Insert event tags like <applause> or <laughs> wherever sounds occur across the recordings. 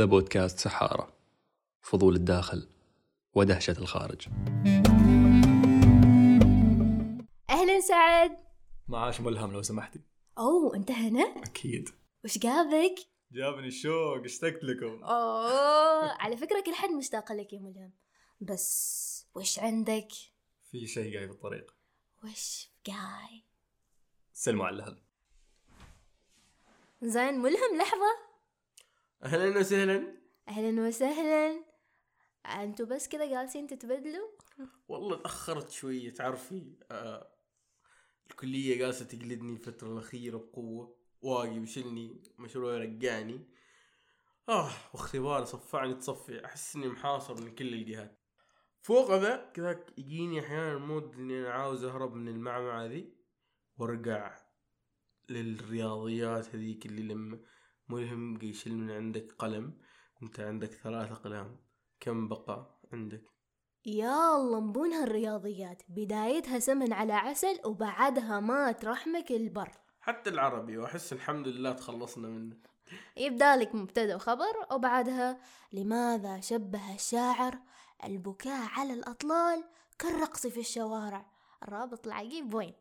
هذا بودكاست سحارة فضول الداخل ودهشة الخارج. أهلا سعد. معاش ملهم لو سمحتي. أوه أنت هنا؟ أكيد. وش جابك؟ جابني الشوق اشتقت لكم. أوه على فكرة كل حد مشتاق لك يا ملهم بس وش عندك؟ في شيء جاي بالطريق وش جاي؟ سلموا على الأهل. زين ملهم لحظة. أهلا وسهلا. أهلا وسهلا. أنتوا بس كذا جالسين تتبدلوا؟ والله تأخرت شوية تعرفي آه الكلية جالسة تقلدني الفترة الأخيرة بقوة واقي بيشيلني مشروع رجعني. آه واختباري صفعني تصفي أحس إني محاصر من كل الجهات. فوق ذا كذاك يجيني أحيانا المود إني أنا عاوز أهرب من المعمعة ذي وأرجع للرياضيات هذيك اللي لما ملهم يشيل من عندك قلم انت عندك ثلاث أقلام. كم بقى عندك؟ يا الله مبون هالرياضيات. بدايتها سمن على عسل وبعدها مات رحمك البر. حتى العربي وأحس الحمد لله تخلصنا منه. يبدالك مبتدأ وخبر وبعدها لماذا شبه الشاعر؟ البكاء على الأطلال كالرقص في الشوارع. الرابط العجيب وين؟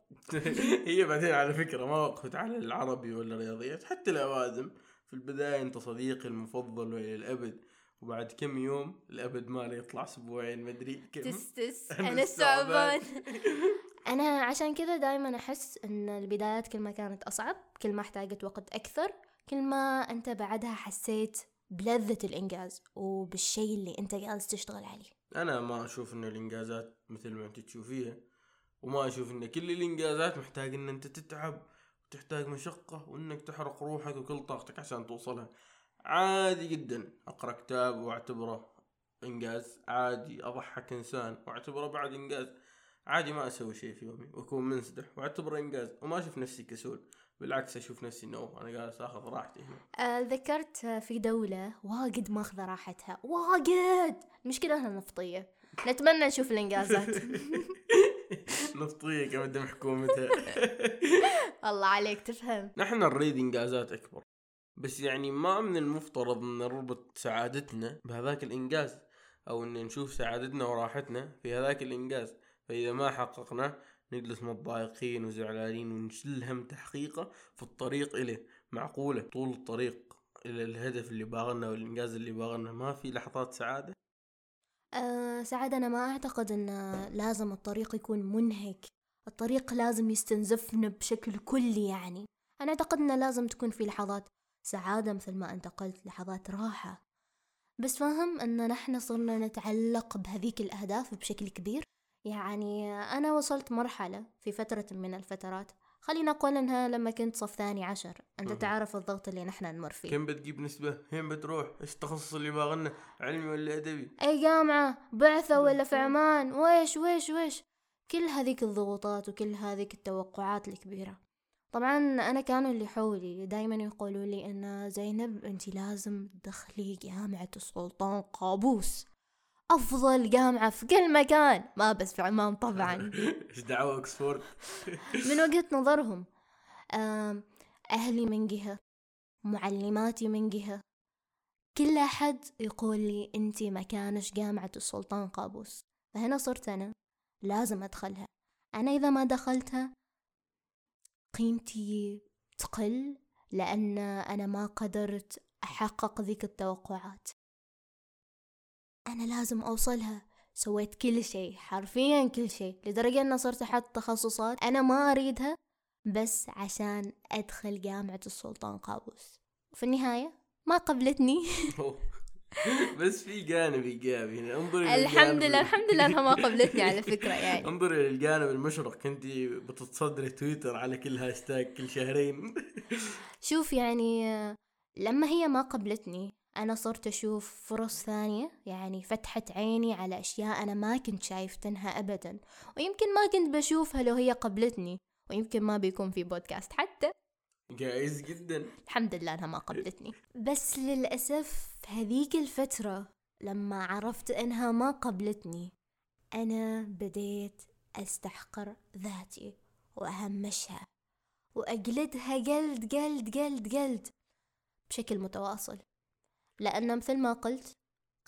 <laughs> هي بعدين على فكرة ما وقفت على العربي ولا الرياضيات حتى الأوادم في البداية أنت صديقي المفضل وإلى الأبد وبعد كم يوم الأبد ماله يطلع أسبوعين مدري كم. تس تس <laughs> أنا الثعبان. <laughs> أنا عشان كذا دايما أحس إن البدايات كل ما كانت أصعب كل ما احتاجت وقت أكثر كل ما أنت بعدها حسيت بلذة الإنجاز وبالشيء اللي أنت جالس تشتغل عليه. أنا ما أشوف إن الإنجازات مثل ما أنت تشوفيها وما أشوف إن كل الإنجازات محتاج إن أنت تتعب. وتحتاج مشقة وإنك تحرق روحك وكل طاقتك عشان توصلها. عادي جدا. أقرأ كتاب وأعتبره إنجاز. عادي. أضحك إنسان وأعتبره بعد إنجاز. عادي ما أسوي شيء في يومي. وأكون منسدح وأعتبره إنجاز. وما أشوف نفسي كسول. بالعكس أشوف نفسي إنه أنا جالس آخذ راحتي هنا. آه، ذكرت في دولة واجد ماخذة راحتها. واجد! مشكلة انها نفطية نتمنى نشوف الإنجازات. <laughs> نفطية كمدام حكومتها. <laughs> الله عليك تفهم. نحن نريد انجازات أكبر. بس يعني ما من المفترض إن نربط سعادتنا بهذاك الإنجاز أو إن نشوف سعادتنا وراحتنا في هذاك الإنجاز. فإذا ما حققناه نجلس متضايقين وزعلانين ونشيل هم تحقيقه في الطريق إليه. معقولة؟ طول الطريق إلى الهدف اللي باغنا والإنجاز اللي باغنا ما في لحظات سعادة؟ أه سعد أنا ما أعتقد إن لازم الطريق يكون منهك. الطريق لازم يستنزفنا بشكل كلي يعني. أنا أعتقد ان لازم تكون في لحظات سعادة مثل ما انت قلت لحظات راحة. بس فاهم إن نحن صرنا نتعلق بهذيك الأهداف بشكل كبير. يعني أنا وصلت مرحلة في فترة من الفترات خلينا نقول إنها لما كنت صف ثاني عشر أنت. تعرف الضغط اللي نحن نمر فيه. كم بتجيب نسبة؟ وين بتروح؟ إيش التخصص اللي باغنا علمي ولا أدبي؟ أي جامعة؟ بعثة ولا في عمان؟ ويش ويش ويش؟ كل هذيك الضغوطات وكل هذيك التوقعات الكبيرة. طبعا أنا كانوا اللي حولي دايما يقولوا لي أن زينب انت لازم تدخلي جامعة السلطان قابوس. أفضل جامعة في كل مكان. ما بس في عمان طبعا. <laughs> إيش دعوة اوكسفورد <laughs> من وجهة نظرهم أهلي من جهة معلماتي من جهة كل أحد يقول لي أنت مكانش جامعة السلطان قابوس. فهنا صرت أنا. لازم أدخلها. أنا إذا ما دخلتها قيمتي تقل لأن أنا ما قدرت أحقق ذيك التوقعات. أنا لازم أوصلها. سويت كل شيء حرفيا كل شيء لدرجة أن صرت أحط تخصصات أنا ما أريدها بس عشان أدخل جامعة السلطان قابوس. وفي النهاية ما قبلتني. بس في جانب إيجابي هنا. انظري الحمد لله الحمد لله أنها ما <laughs> قبلتني على فكرة يعني. انظري للجانب المشرق. كنت بتتصدري تويتر على كل هاشتاج كل شهرين. <laughs> شوف يعني لما هي ما قبلتني أنا صرت أشوف فرص ثانية يعني فتحت عيني على أشياء أنا ما كنت شايفتنها أبدا. ويمكن ما كنت بشوفها لو هي قبلتني ويمكن ما بيكون في بودكاست حتى. جائز جدا. الحمد لله إنها ما قبلتني. بس للأسف هذيك الفترة لما عرفت إنها ما قبلتني أنا بديت أستحقر ذاتي واهمشها واجلدها جلد جلد جلد جلد بشكل متواصل. لأن مثل ما قلت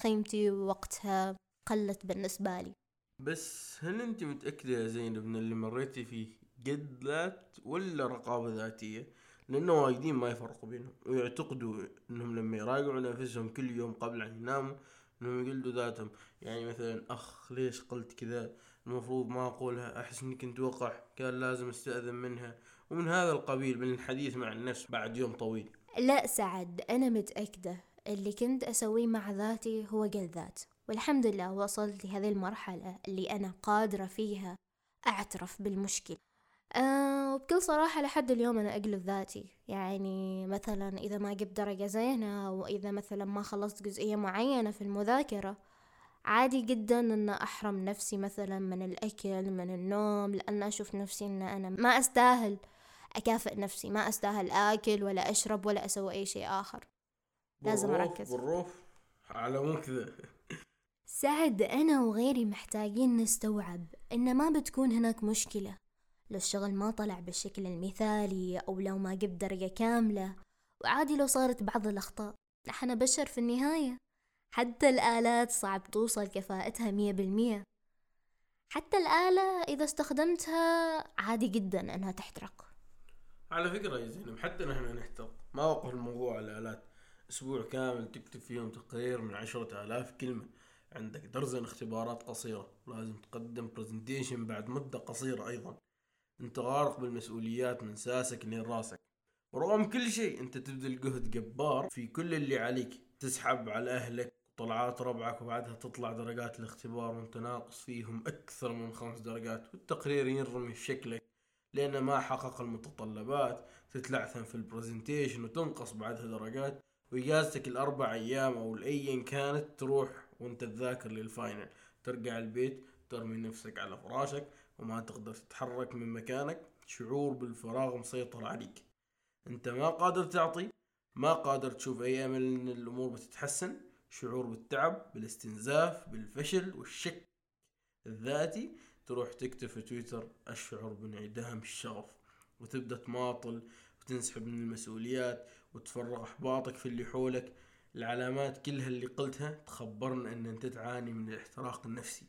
قيمتي وقتها قلت بالنسبة لي. بس هل أنت متأكدة يا زينب إن اللي مريتي فيه قد ذات ولا رقابة ذاتية؟ لأنه وايدين ما يفرقوا بينهم. ويعتقدوا إنهم لما يراجعوا نفسهم كل يوم قبل أن يناموا إنهم يقلدوا ذاتهم. يعني مثلا أخ ليش قلت كذا؟ المفروض ما أقولها. أحس اني كنت وقح كان لازم أستأذن منها. ومن هذا القبيل من الحديث مع النفس بعد يوم طويل. لا سعد أنا متأكدة. اللي كنت أسويه مع ذاتي هو قل ذات. والحمد لله وصلت لهذه المرحلة اللي أنا قادرة فيها أعترف بالمشكلة. أه وبكل صراحة لحد اليوم أنا أقلب ذاتي. يعني مثلا إذا ما جبت درجة زينة وإذا مثلا ما خلصت جزئية معينة في المذاكرة عادي جدا أن أحرم نفسي مثلا من الأكل من النوم لأن أشوف نفسي أن أنا ما أستاهل أكافئ نفسي ما أستاهل آكل ولا أشرب ولا أسوي أي شيء آخر. لازم أركز. بالروف على مو كذا سعد أنا وغيري محتاجين نستوعب إن ما بتكون هناك مشكلة. لو الشغل ما طلع بالشكل المثالي أو لو ما جبت درجة كاملة وعادي لو صارت بعض الأخطاء. نحن بشر في النهاية. حتى الآلات صعب توصل كفاءتها مية بالمية. حتى الآلة إذا استخدمتها عادي جدا أنها تحترق. على فكرة يا زينب حتى نحن نحترق. ما وقف الموضوع على الآلات. أسبوع كامل تكتب فيهم تقرير من عشرة آلاف كلمة. عندك درزن اختبارات قصيرة. لازم تقدم برزنتيشن بعد مدة قصيرة أيضا. أنت غارق بالمسؤوليات من ساسك لين راسك. ورغم كل شيء أنت تبذل جهد جبار في كل اللي عليك. تسحب على أهلك طلعات ربعك وبعدها تطلع درجات الاختبار وانت ناقص فيهم أكثر من خمس درجات والتقرير ينرمي في شكلك. لأنه ما حقق المتطلبات تتلعثم في presentation وتنقص بعدها درجات. وإجازتك الأربع أيام أو أيا كانت تروح وأنت تذاكر لل final ترجع البيت ترمي نفسك على فراشك وما تقدر تتحرك من مكانك شعور بالفراغ مسيطر عليك. أنت ما قادر تعطي ما قادر تشوف أي أمل أن الأمور بتتحسن. شعور بالتعب بالاستنزاف بالفشل والشك الذاتي تروح تكتب في تويتر أشعر بانعدام الشغف وتبدأ تماطل وتنسحب من المسؤوليات وتفرغ إحباطك في اللي حولك. العلامات كلها اللي قلتها تخبرنا أن أنت تعاني من الاحتراق النفسي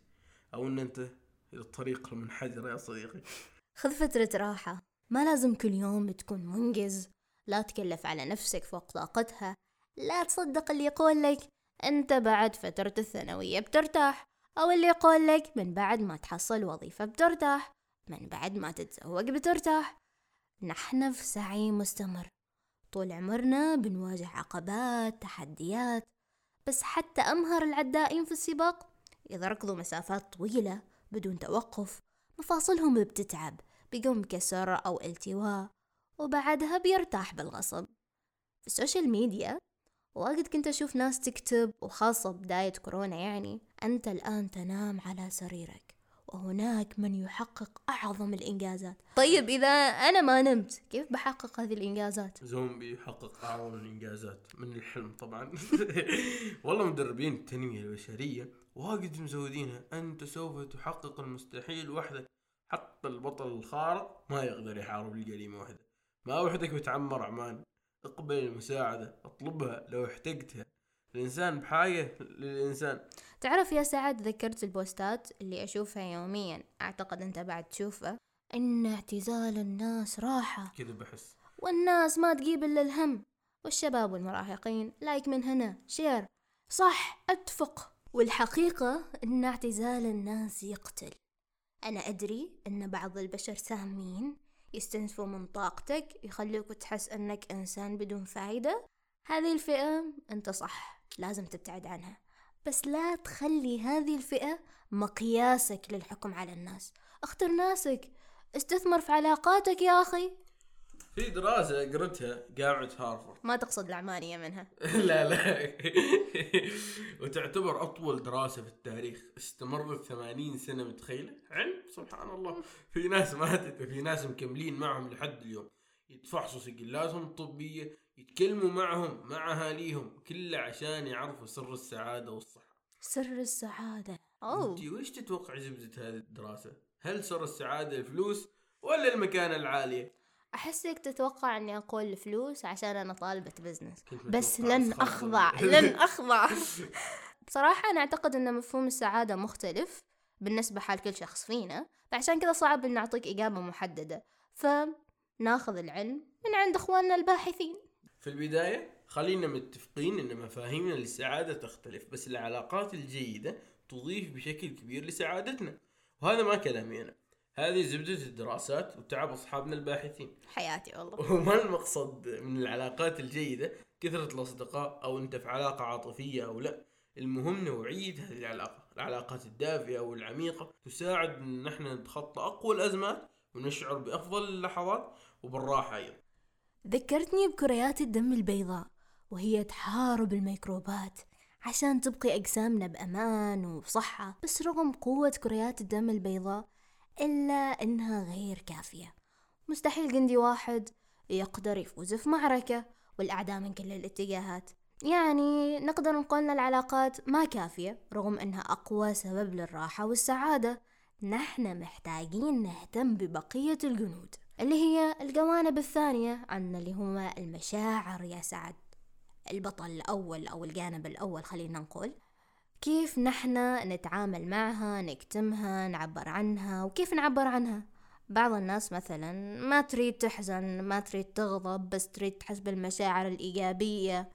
أو أن أنت الطريق المنحدرة يا صديقي. خذ فترة راحة. ما لازم كل يوم تكون منجز. لا تكلف على نفسك فوق طاقتها. لا تصدق اللي يقول لك أنت بعد فترة الثانوية بترتاح. أو اللي يقول لك من بعد ما تحصل وظيفة بترتاح. من بعد ما تتزوج بترتاح. نحن في سعي مستمر. طول عمرنا بنواجه عقبات تحديات. بس حتى أمهر العدائين في السباق إذا ركضوا مسافات طويلة. بدون توقف مفاصلهم بتتعب بيقوم كسر أو التواء وبعدها بيرتاح بالغصب. في ال social media واجد كنت أشوف ناس تكتب وخاصة بداية كورونا يعني أنت الآن تنام على سريرك وهناك من يحقق أعظم الإنجازات. طيب إذا أنا ما نمت كيف بحقق هذه الإنجازات؟ زومبي يحقق أعظم الإنجازات من الحلم طبعا. <laughs> والله مدربين التنمية البشرية واجد مزودينها. أنت سوف تحقق المستحيل وحدك. حتى البطل الخارق ما يقدر يحارب الجريمة وحده. ما وحدك بتعمر عمان. اقبل المساعدة. اطلبها لو احتجتها. الإنسان بحاجة للإنسان. تعرف يا سعد ذكرت البوستات اللي أشوفها يوميا. أعتقد أنت بعد تشوفها. إن اعتزال الناس راحة. كذا بحس. والناس ما تجيب إلا الهم. والشباب والمراهقين. like من هنا. share صح. أتفق. والحقيقة إن اعتزال الناس يقتل. أنا أدري إن بعض البشر سامين يستنزفوا من طاقتك يخلوك تحس أنك إنسان بدون فايدة. هذه الفئة أنت صح لازم تبتعد عنها. بس لا تخلي هذه الفئة مقياسك للحكم على الناس. اختر ناسك استثمر في علاقاتك يا أخي. في دراسة قريتها جامعة هارفارد ما تقصد العمانية منها. <laughs> لا لا. <laughs> وتعتبر أطول دراسة في التاريخ. استمرت ثمانين سنة متخيلة؟ علم؟ سبحان الله. في ناس ماتت وفي ناس مكملين معهم لحد اليوم. يتفحصوا سجلاتهم الطبية يتكلموا معهم مع أهاليهم كله عشان يعرفوا سر السعادة والصحة. سر السعادة. أوه. أنتي وش تتوقع زبدة هذه الدراسة؟ هل سر السعادة الفلوس ولا المكانة العالية؟ أحسك تتوقع أني أقول الفلوس عشان أنا طالبة بزنس بس لن ال- لن <laughs> أخضع. بصراحة أنا أعتقد أن مفهوم السعادة مختلف بالنسبة حال كل شخص فينا فعشان كذا صعب أن نعطيك إجابة محددة. فناخذ العلم من عند أخواننا الباحثين. في البداية خلينا متفقين إن مفاهيمنا للسعادة تختلف بس العلاقات الجيدة تضيف بشكل كبير لسعادتنا. وهذا ما كلامي أنا. هذه زبدة الدراسات وتعب أصحابنا الباحثين. حياتي والله. <laughs> وما المقصد من العلاقات الجيدة كثرة الأصدقاء أو انت في علاقة عاطفية أو لا. المهم نوعية هذه العلاقة. العلاقات الدافئة والعميقة تساعد إن إحنا نتخطى أقوى الأزمات ونشعر بأفضل اللحظات وبالراحة أيضا. ذكرتني بكريات الدم البيضاء وهي تحارب الميكروبات عشان تبقي أجسامنا بأمان وبصحة بس رغم قوة كريات الدم البيضاء إلا إنها غير كافية. مستحيل جندي واحد يقدر يفوز في معركة والأعداء من كل الاتجاهات. يعني نقدر نقول إن العلاقات ما كافية رغم إنها أقوى سبب للراحة والسعادة. نحن محتاجين نهتم ببقية الجنود. اللي هي الجوانب الثانية عنا اللي هما المشاعر يا سعد. البطل الأول أو الجانب الأول خلينا نقول. كيف نحن نتعامل معها نكتمها نعبر عنها وكيف نعبر عنها؟ بعض الناس مثلا ما تريد تحزن ما تريد تغضب بس تريد تحس بالمشاعر الإيجابية.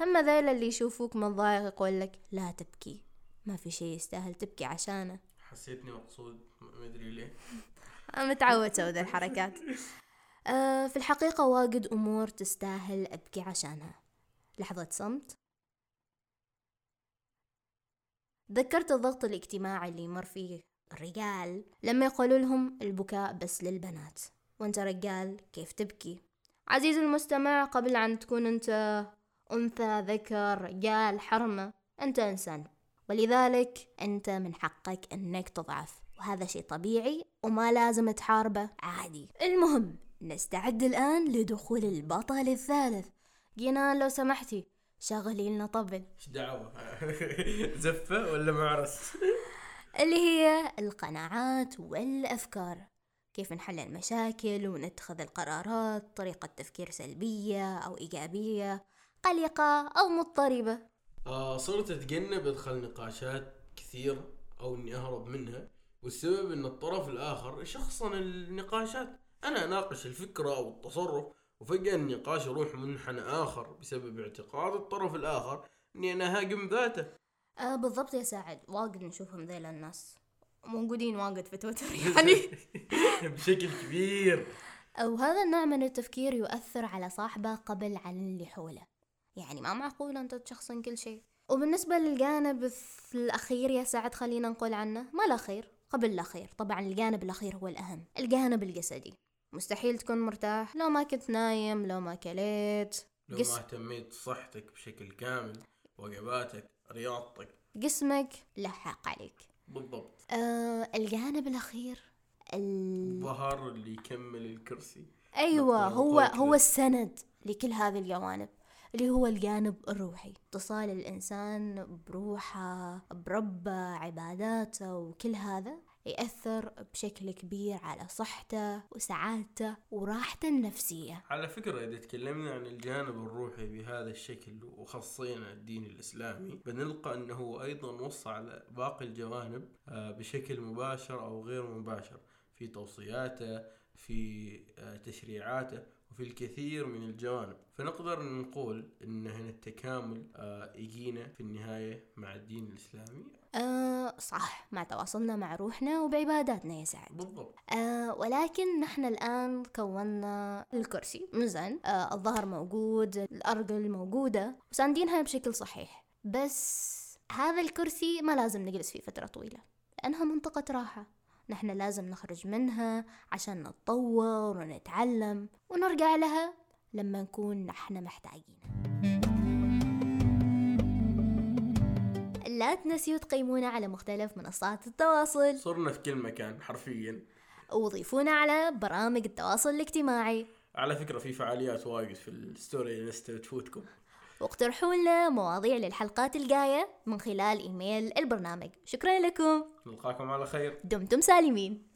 هم ذيل اللي يشوفوك متضايق يقول لك لا تبكي ما في شيء يستاهل تبكي عشانه. حسيتني مقصود ما أدري ليه. <laughs> متعود أسوي ذي الحركات. آه في الحقيقة واجد أمور تستاهل أبكي عشانها. لحظة صمت ذكرت الضغط الاجتماعي اللي يمر فيه الرجال لما يقولوا لهم البكاء بس للبنات. وانت رجال كيف تبكي؟ عزيزي المستمع قبل أن تكون أنت أنثى ذكر رجال حرمة أنت إنسان. ولذلك أنت من حقك أنك تضعف. وهذا شيء طبيعي وما لازم تحاربه عادي. المهم نستعد الآن لدخول البطل الثالث. جينان لو سمحتي. شغلي لنا طبل. إيش دعوة؟ <laughs> زفة ولا معرس؟ اللي هي القناعات والأفكار. كيف نحل المشاكل ونتخذ القرارات طريقة تفكير سلبية أو إيجابية قلقة أو مضطربة. آه صرت أتجنب ادخل نقاشات كثير أو إني أهرب منها والسبب إن الطرف الآخر يشخصن النقاشات. أنا أناقش الفكرة أو التصرف وفجأة النقاش يروح منحنى آخر بسبب اعتقاد الطرف الآخر إني أنا هاجم ذاته. آه بالضبط يا سعد. واجد نشوفهم ذيل الناس. موجودين واجد في تويتر <laughs> يعني. <laughs> بشكل كبير. وهذا النوع من التفكير يؤثر على صاحبه قبل عن اللي حوله. يعني ما معقول أنت تشخصن كل شيء. وبالنسبة للجانب الأخير يا سعد خلينا نقول عنه ما الأخير قبل الأخير. طبعا الجانب الأخير هو الأهم الجانب الجسدي. مستحيل تكون مرتاح. لو ما كنت نايم لو ما كليت لو جس- ما اهتميت بصحتك بشكل كامل وجباتك رياضتك. جسمك له حق عليك. بالضبط. آه الجانب الأخير ال... الظهر اللي يكمل الكرسي. أيوة هو. هو السند لكل هذه الجوانب اللي هو الجانب الروحي. اتصال الإنسان بروحه بربه عباداته وكل هذا. يأثر بشكل كبير على صحته وسعادته وراحته النفسية. على فكرة إذا تكلمنا عن الجانب الروحي بهذا الشكل وخصينا الدين الإسلامي بنلقى أنه أيضا وصى على باقي الجوانب آه، بشكل مباشر أو غير مباشر في توصياته في آه، تشريعاته وفي الكثير من الجوانب. فنقدر نقول أن هنا التكامل آه، يجينا في النهاية مع الدين الإسلامي. صح مع تواصلنا مع روحنا وبعباداتنا يا سعد. بالضبط. آه ولكن نحن الآن كونا الكرسي مزن آه الظهر موجود الأرجل موجودة وساندينها بشكل صحيح. بس هذا الكرسي ما لازم نجلس فيه فترة طويلة لأنها منطقة راحة. نحن لازم نخرج منها عشان نتطور ونتعلم ونرجع لها لما نكون نحن محتاجين. لا تنسيوا تقيمونا على مختلف منصات التواصل. صرنا في كل مكان حرفيا. وضيفونا على برامج التواصل الاجتماعي. على فكرة في فعاليات واجد في ال story Insta تفوتكم واقترحوا لنا مواضيع للحلقات الجاية من خلال إيميل البرنامج. شكرا لكم. نلقاكم على خير. دمتم سالمين.